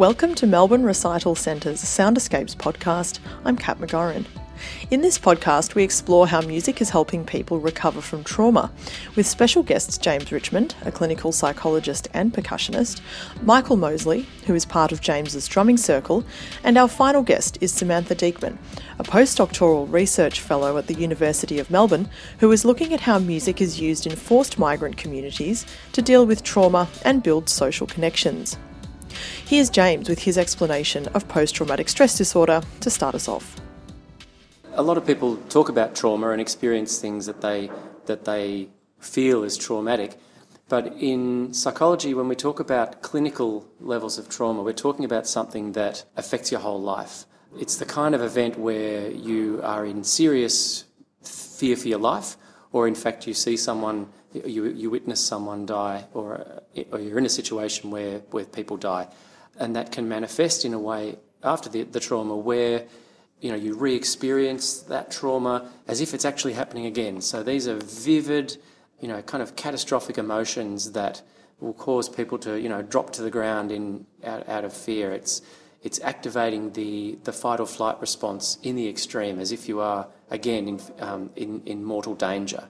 Welcome to Melbourne Recital Centre's Sound Escapes podcast. I'm Kat McGoran. In this podcast, we explore how music is helping people recover from trauma, with special guests James Richmond, a clinical psychologist and percussionist, Michael Mosley, who is part of James's drumming circle, and our final guest is Samantha Dieckmann, a postdoctoral research fellow at the University of Melbourne, who is looking at how music is used in forced migrant communities to deal with trauma and build social connections. Here's James with his explanation of post traumatic stress disorder to start us off. A lot of people talk about trauma and experience things that they, that they feel as traumatic. But in psychology, when we talk about clinical levels of trauma, we're talking about something that affects your whole life. It's the kind of event where you are in serious fear for your life, or in fact, you see someone, you, you witness someone die, or, or you're in a situation where, where people die. And that can manifest in a way after the, the trauma where you know you re-experience that trauma as if it's actually happening again. So these are vivid, you know, kind of catastrophic emotions that will cause people to you know drop to the ground in out, out of fear. It's it's activating the, the fight or flight response in the extreme, as if you are again in um, in, in mortal danger.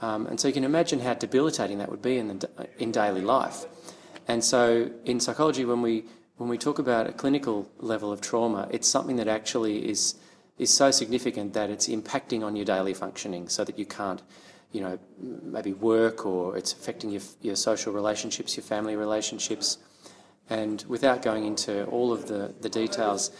Um, and so you can imagine how debilitating that would be in the, in daily life. And so in psychology, when we when we talk about a clinical level of trauma, it's something that actually is is so significant that it's impacting on your daily functioning, so that you can't, you know, maybe work or it's affecting your your social relationships, your family relationships, and without going into all of the the details,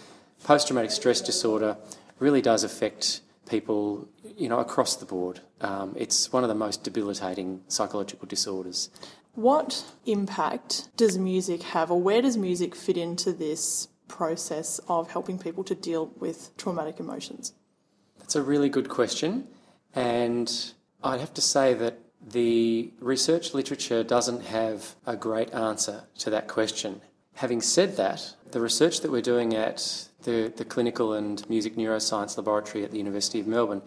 post traumatic stress disorder really does affect people, you know, across the board. Um, it's one of the most debilitating psychological disorders. What impact does music have, or where does music fit into this process of helping people to deal with traumatic emotions? That's a really good question. And I'd have to say that the research literature doesn't have a great answer to that question. Having said that, the research that we're doing at the, the Clinical and Music Neuroscience Laboratory at the University of Melbourne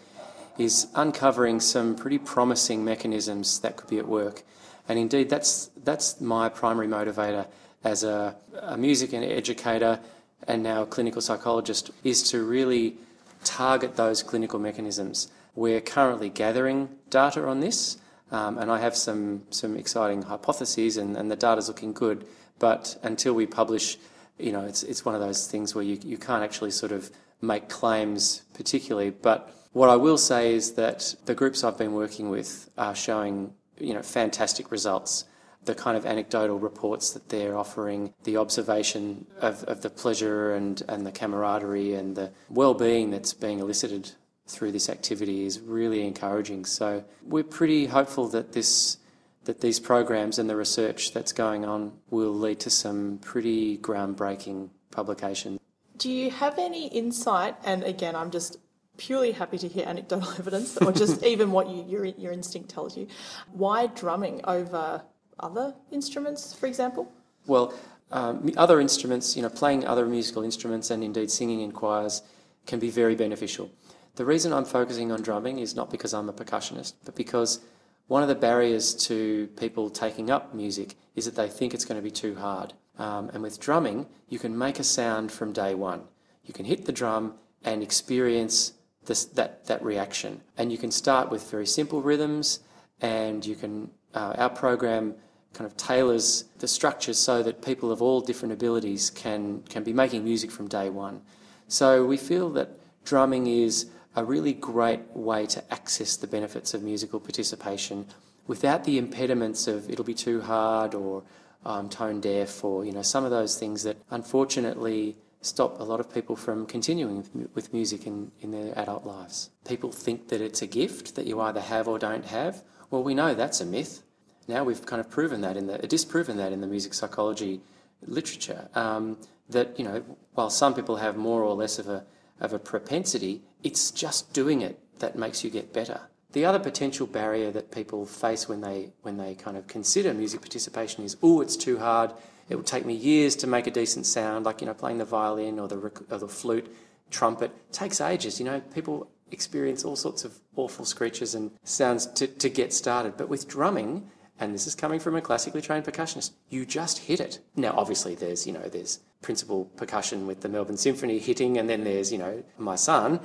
is uncovering some pretty promising mechanisms that could be at work. And indeed, that's, that's my primary motivator as a, a music and educator and now a clinical psychologist is to really target those clinical mechanisms. We're currently gathering data on this, um, and I have some, some exciting hypotheses, and, and the data's looking good. But until we publish, you know, it's, it's one of those things where you, you can't actually sort of make claims particularly. But what I will say is that the groups I've been working with are showing you know, fantastic results. The kind of anecdotal reports that they're offering, the observation of, of the pleasure and, and the camaraderie and the well-being that's being elicited through this activity is really encouraging. So we're pretty hopeful that this that these programs and the research that's going on will lead to some pretty groundbreaking publications. Do you have any insight? And again, I'm just purely happy to hear anecdotal evidence or just even what you, your, your instinct tells you. Why drumming over other instruments, for example? Well, um, other instruments, you know, playing other musical instruments and indeed singing in choirs can be very beneficial. The reason I'm focusing on drumming is not because I'm a percussionist, but because one of the barriers to people taking up music is that they think it's going to be too hard. Um, and with drumming, you can make a sound from day one. You can hit the drum and experience this, that, that reaction. And you can start with very simple rhythms, and you can, uh, our program kind of tailors the structure so that people of all different abilities can, can be making music from day one. So we feel that drumming is a really great way to access the benefits of musical participation without the impediments of it'll be too hard or um, tone deaf or you know some of those things that unfortunately stop a lot of people from continuing with music in, in their adult lives. People think that it's a gift that you either have or don't have. Well, we know that's a myth. Now we've kind of proven that in the disproven that in the music psychology literature. Um, that you know, while some people have more or less of a of a propensity, it's just doing it that makes you get better. The other potential barrier that people face when they when they kind of consider music participation is, oh, it's too hard it will take me years to make a decent sound, like you know playing the violin or the or the flute, trumpet. Takes ages. You know, people experience all sorts of awful screeches and sounds to, to get started. But with drumming, and this is coming from a classically trained percussionist, you just hit it. Now, obviously, there's, you know, there's principal percussion with the Melbourne Symphony hitting, and then there's, you know, my son,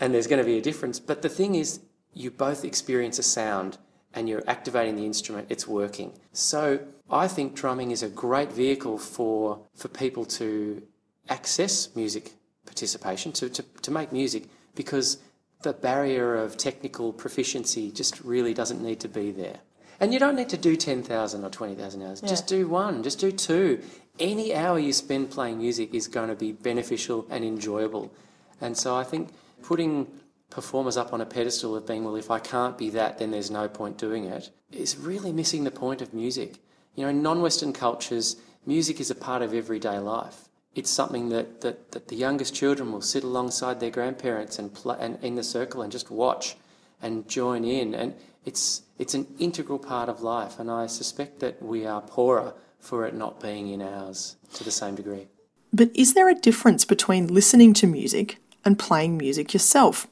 and there's going to be a difference. But the thing is, you both experience a sound and you're activating the instrument, it's working. So I think drumming is a great vehicle for, for people to access music participation, to, to, to make music, because the barrier of technical proficiency just really doesn't need to be there. And you don't need to do 10,000 or 20,000 hours. Yeah. Just do one, just do two. Any hour you spend playing music is going to be beneficial and enjoyable. And so I think putting performers up on a pedestal of being, well, if I can't be that, then there's no point doing it, is really missing the point of music. You know, in non Western cultures, music is a part of everyday life. It's something that, that, that the youngest children will sit alongside their grandparents and, play, and in the circle and just watch and join in. And it's, it's an integral part of life. And I suspect that we are poorer for it not being in ours to the same degree. But is there a difference between listening to music and playing music yourself?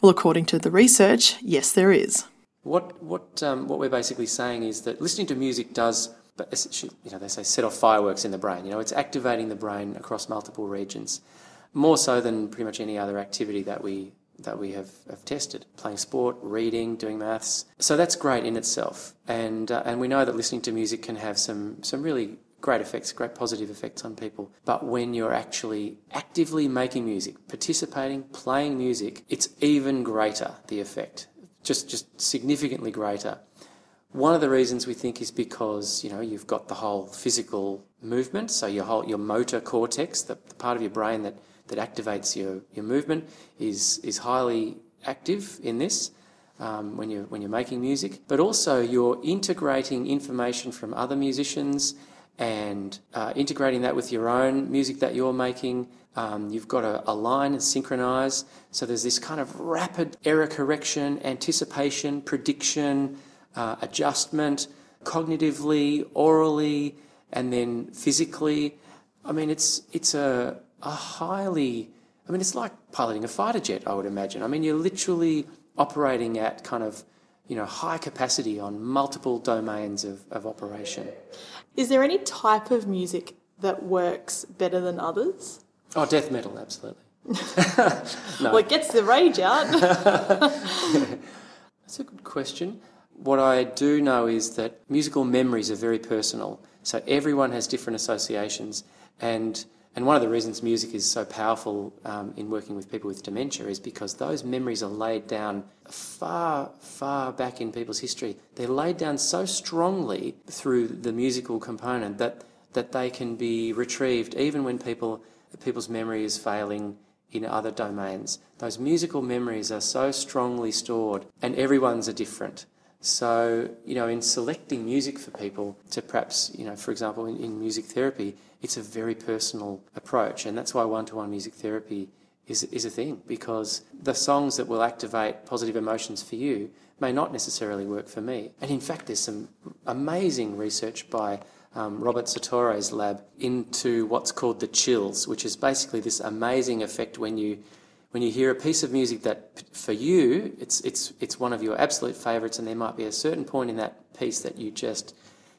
Well, according to the research, yes, there is. What, what, um, what we're basically saying is that listening to music does, but you know, they say set off fireworks in the brain. You know, it's activating the brain across multiple regions, more so than pretty much any other activity that we, that we have, have tested. Playing sport, reading, doing maths. So that's great in itself. And, uh, and we know that listening to music can have some, some really great effects, great positive effects on people. But when you're actually actively making music, participating, playing music, it's even greater, the effect. Just, just significantly greater. One of the reasons we think is because, you know, you've got the whole physical movement, so your whole, your motor cortex, the, the part of your brain that, that activates your, your movement is, is highly active in this. Um, when you're when you're making music, but also you're integrating information from other musicians and uh, integrating that with your own music that you're making. Um, you've got to align and synchronize. So there's this kind of rapid error correction, anticipation, prediction, uh, adjustment, cognitively, aurally, and then physically. I mean, it's it's a, a highly. I mean, it's like piloting a fighter jet. I would imagine. I mean, you're literally operating at kind of you know high capacity on multiple domains of, of operation. Is there any type of music that works better than others? Oh, death metal, absolutely. no. Well, it gets the rage out. That's a good question. What I do know is that musical memories are very personal. So everyone has different associations. And, and one of the reasons music is so powerful um, in working with people with dementia is because those memories are laid down far, far back in people's history. They're laid down so strongly through the musical component that, that they can be retrieved even when people, people's memory is failing in other domains. Those musical memories are so strongly stored, and everyone's are different. So, you know, in selecting music for people to perhaps, you know, for example, in, in music therapy, it's a very personal approach, and that's why one to one music therapy is, is a thing because the songs that will activate positive emotions for you may not necessarily work for me. And in fact, there's some amazing research by um, Robert Zatorre's lab into what's called the chills, which is basically this amazing effect when you when you hear a piece of music that for you it's it's it's one of your absolute favorites and there might be a certain point in that piece that you just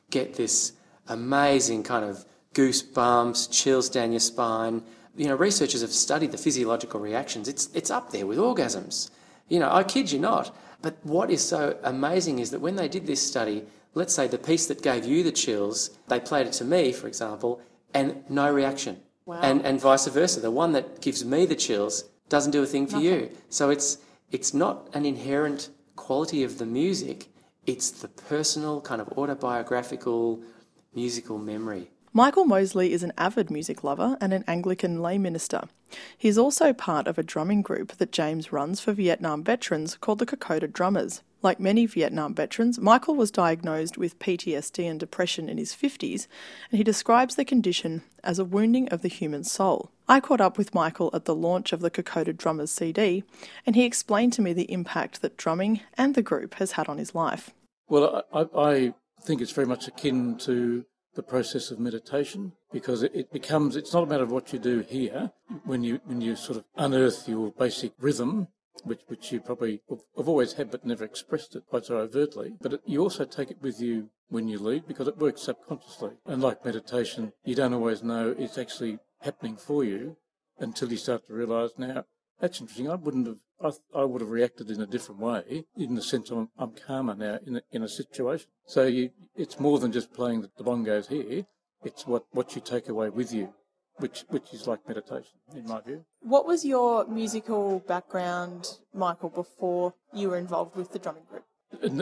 get this amazing kind of goosebumps chills down your spine you know, researchers have studied the physiological reactions. It's, it's up there with orgasms. You know, I kid you not. But what is so amazing is that when they did this study, let's say the piece that gave you the chills, they played it to me, for example, and no reaction. Wow. And, and vice versa. The one that gives me the chills doesn't do a thing for Nothing. you. So it's, it's not an inherent quality of the music, it's the personal, kind of autobiographical musical memory. Michael Mosley is an avid music lover and an Anglican lay minister. He is also part of a drumming group that James runs for Vietnam veterans called the Kokoda Drummers. Like many Vietnam veterans, Michael was diagnosed with PTSD and depression in his 50s, and he describes the condition as a wounding of the human soul. I caught up with Michael at the launch of the Kokoda Drummers CD, and he explained to me the impact that drumming and the group has had on his life. Well, I, I think it's very much akin to the process of meditation because it, becomes it's not a matter of what you do here when you when you sort of unearth your basic rhythm which, which you probably have always had but never expressed it quite so overtly. But it, you also take it with you when you leave because it works subconsciously. And like meditation, you don't always know it's actually happening for you until you start to realise now that's interesting. I wouldn't have. I, I, would have reacted in a different way, in the sense I'm, I'm calmer now in a, in a situation. So you, it's more than just playing the, the bongos here. It's what, what you take away with you, which which is like meditation, in my view. What was your musical background, Michael, before you were involved with the drumming group?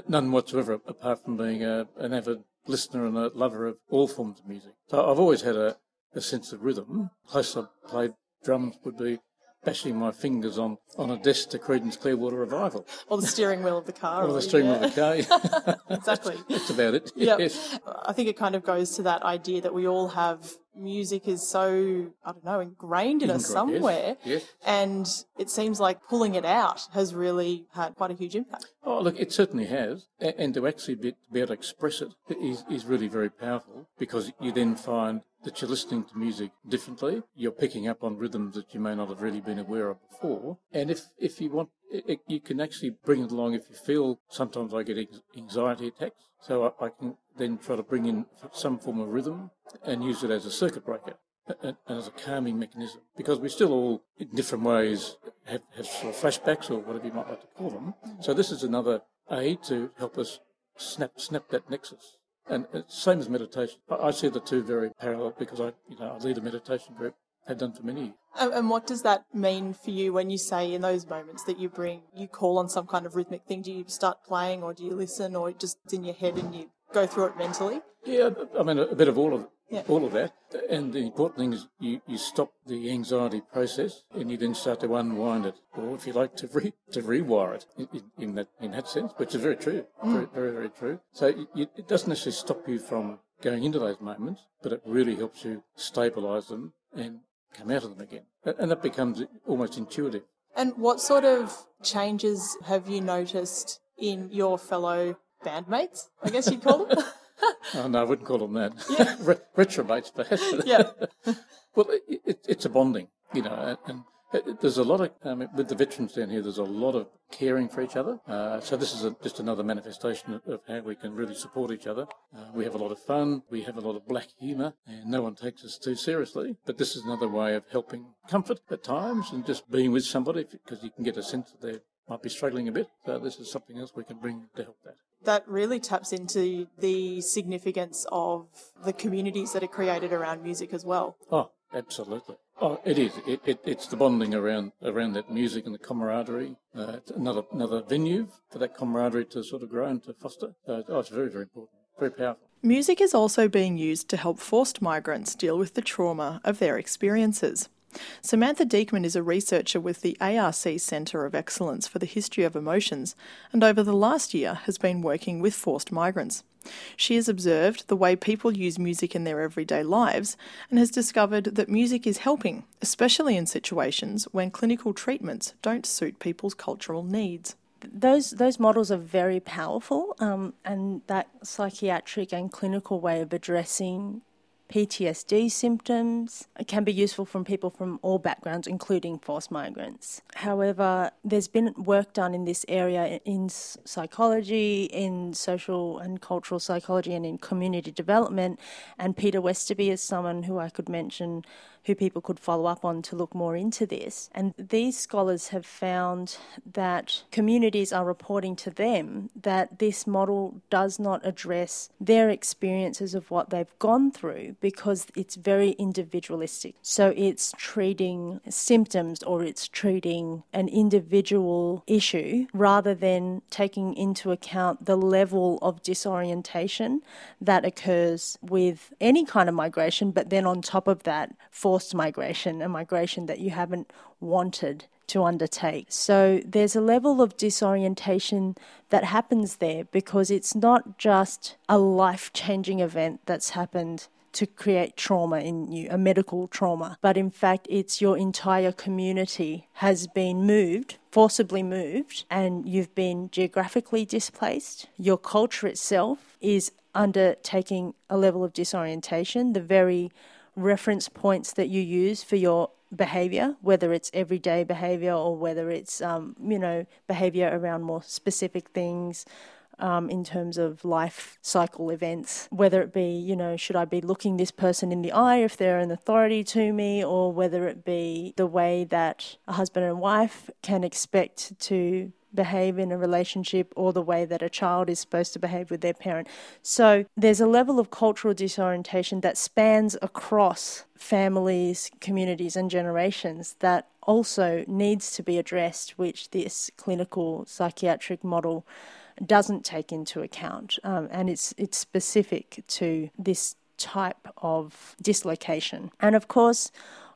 None whatsoever, apart from being a, an avid listener and a lover of all forms of music. So I've always had a, a sense of rhythm. Close I played drums would be bashing my fingers on, on a desk to Creedence Clearwater Revival. Or the steering wheel of the car. or the steering yeah. wheel of the car. exactly. That's about it. Yep. Yes. I think it kind of goes to that idea that we all have music is so, I don't know, ingrained in us somewhere. Yes, yes. And it seems like pulling it out has really had quite a huge impact. Oh, look, it certainly has. And to actually be, be able to express it is, is really very powerful because you then find that you're listening to music differently. You're picking up on rhythms that you may not have really been aware of before. And if, if you want, it, you can actually bring it along if you feel sometimes I get anxiety attacks. So I, I can then try to bring in some form of rhythm and use it as a circuit breaker and as a calming mechanism because we still all, in different ways, have, have sort of flashbacks or whatever you might like to call them. So this is another aid to help us snap snap that nexus. And it's same as meditation. I see the two very parallel because I, you know, I lead a meditation group, have done for many years. And what does that mean for you when you say in those moments that you bring, you call on some kind of rhythmic thing? Do you start playing or do you listen or just in your head and you go through it mentally? Yeah, I mean, a bit of all of it. Yeah. All of that. And the important thing is you, you stop the anxiety process and you then start to unwind it, or if you like, to re, to rewire it in, in that in that sense, which is very true. Mm. Very, very, very true. So it, it doesn't necessarily stop you from going into those moments, but it really helps you stabilise them and come out of them again. And that becomes almost intuitive. And what sort of changes have you noticed in your fellow bandmates, I guess you'd call them? oh, no, I wouldn't call them that. Yeah. Retromates, perhaps. yeah. well, it, it, it's a bonding, you know, and there's a lot of, um, with the veterans down here, there's a lot of caring for each other. Uh, so this is a, just another manifestation of, of, how we can really support each other. Uh, we have a lot of fun, we have a lot of black humour, and no one takes us too seriously. But this is another way of helping comfort at times and just being with somebody because you can get a sense that they might be struggling a bit. So this is something else we can bring to help that that really taps into the significance of the communities that are created around music as well. Oh, absolutely. Oh, it is. It, it, it's the bonding around around that music and the camaraderie. Uh, it's another another venue for that camaraderie to sort of grow and to foster. Uh, oh, it's very very important, very powerful. Music is also being used to help forced migrants deal with the trauma of their experiences. Samantha Dieckmann is a researcher with the ARC Centre of Excellence for the History of Emotions and over the last year has been working with forced migrants. She has observed the way people use music in their everyday lives and has discovered that music is helping, especially in situations when clinical treatments don't suit people's cultural needs those those models are very powerful, um, and that psychiatric and clinical way of addressing PTSD symptoms can be useful from people from all backgrounds, including forced migrants. However, there's been work done in this area in psychology, in social and cultural psychology, and in community development. And Peter Westoby is someone who I could mention who people could follow up on to look more into this. And these scholars have found that communities are reporting to them that this model does not address their experiences of what they've gone through because it's very individualistic. So it's treating symptoms or it's treating an individual issue rather than taking into account the level of disorientation that occurs with any kind of migration, but then on top of that, forced migration, a migration that you haven't wanted to undertake. So there's a level of disorientation that happens there because it's not just a life changing event that's happened to create trauma in you, a medical trauma, but in fact, it's your entire community has been moved, forcibly moved, and you've been geographically displaced. Your culture itself is undertaking a level of disorientation. The very reference points that you use for your behavior, whether it's everyday behavior or whether it's, um, you know, behavior around more specific things. Um, in terms of life cycle events, whether it be, you know, should I be looking this person in the eye if they're an authority to me, or whether it be the way that a husband and wife can expect to behave in a relationship or the way that a child is supposed to behave with their parent. So there's a level of cultural disorientation that spans across families, communities, and generations that also needs to be addressed, which this clinical psychiatric model doesn't take into account. Um, and it's, it's specific to this type of dislocation. And of course,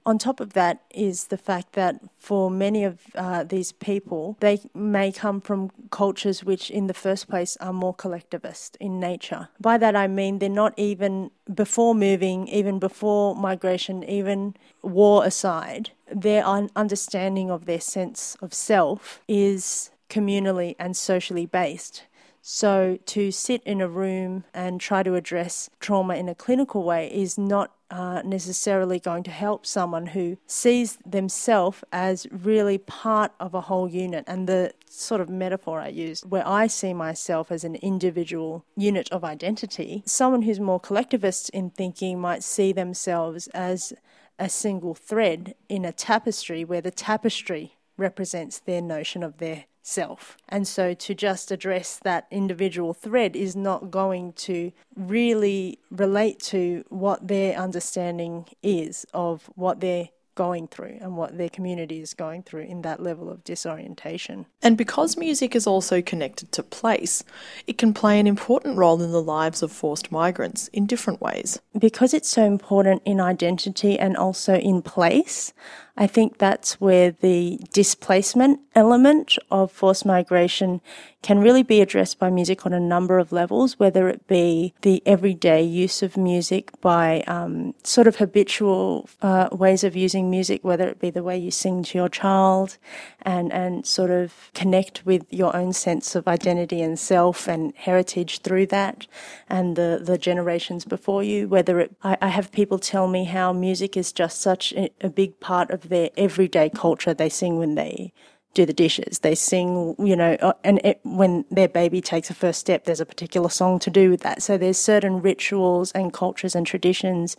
on top of that is the fact that for many of uh, these people, they may come from cultures which, in the first place, are more collectivist in nature. By that I mean they're not even before moving, even before migration, even war aside, their understanding of their sense of self is communally and socially based. So, to sit in a room and try to address trauma in a clinical way is not uh, necessarily going to help someone who sees themselves as really part of a whole unit. And the sort of metaphor I used, where I see myself as an individual unit of identity, someone who's more collectivist in thinking might see themselves as a single thread in a tapestry where the tapestry represents their notion of their self. And so to just address that individual thread is not going to really relate to what their understanding is of what they're going through and what their community is going through in that level of disorientation. And because music is also connected to place, it can play an important role in the lives of forced migrants in different ways. Because it's so important in identity and also in place, I think that's where the displacement element of forced migration can really be addressed by music on a number of levels, whether it be the everyday use of music by um, sort of habitual uh, ways of using music, whether it be the way you sing to your child and, and sort of connect with your own sense of identity and self and heritage through that and the, the generations before you, whether it, I, I have people tell me how music is just such a, a big part of their everyday culture. They sing when they do the dishes. They sing, you know, uh, and it, when their baby takes a first step, there's a particular song to do with that. So there's certain rituals and cultures and traditions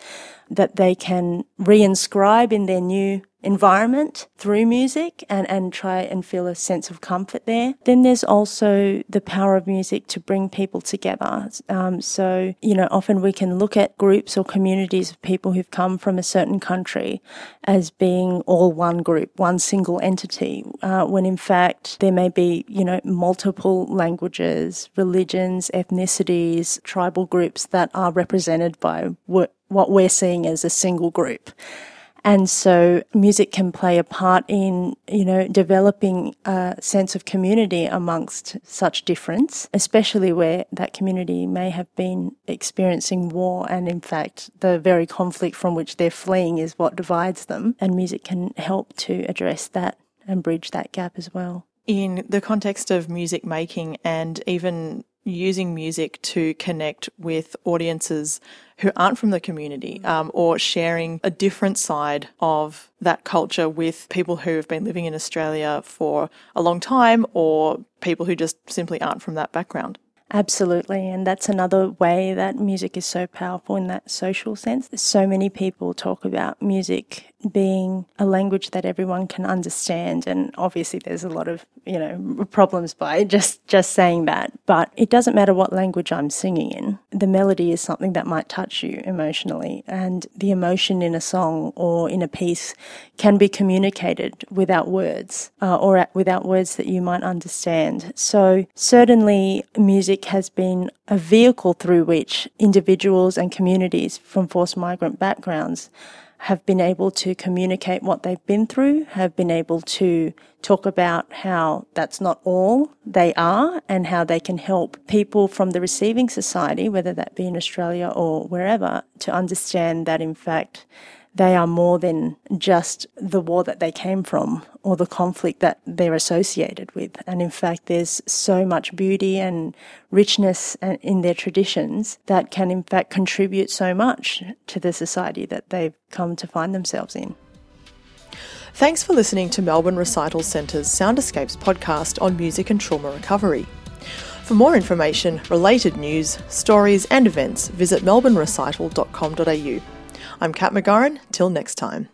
that they can reinscribe in their new environment through music and, and try and feel a sense of comfort there. Then there's also the power of music to bring people together. Um, so, you know, often we can look at groups or communities of people who've come from a certain country as being all one group, one single entity, uh, when in fact there may be, you know, multiple languages, religions, ethnicities, tribal groups that are represented by what we're seeing as a single group. And so music can play a part in, you know, developing a sense of community amongst such difference, especially where that community may have been experiencing war and in fact the very conflict from which they're fleeing is what divides them. And music can help to address that and bridge that gap as well. In the context of music making and even using music to connect with audiences who aren't from the community um, or sharing a different side of that culture with people who have been living in Australia for a long time or people who just simply aren't from that background. Absolutely, and that's another way that music is so powerful in that social sense. So many people talk about music being a language that everyone can understand. And obviously there's a lot of you know problems by just just saying that. But it doesn't matter what language I'm singing in. The melody is something that might touch you emotionally. And the emotion in a song or in a piece can be communicated without words uh, or at, without words that you might understand. So certainly music has been a vehicle through which individuals and communities from forced migrant backgrounds have been able to communicate what they've been through, have been able to talk about how that's not all they are and how they can help people from the receiving society, whether that be in Australia or wherever, to understand that in fact they are more than just the war that they came from or the conflict that they're associated with. And in fact, there's so much beauty and richness in their traditions that can, in fact, contribute so much to the society that they've come to find themselves in. Thanks for listening to Melbourne Recital Centre's Sound Escapes podcast on music and trauma recovery. For more information, related news, stories, and events, visit melbournerecital.com.au. I'm Kat McGoran. Till next time.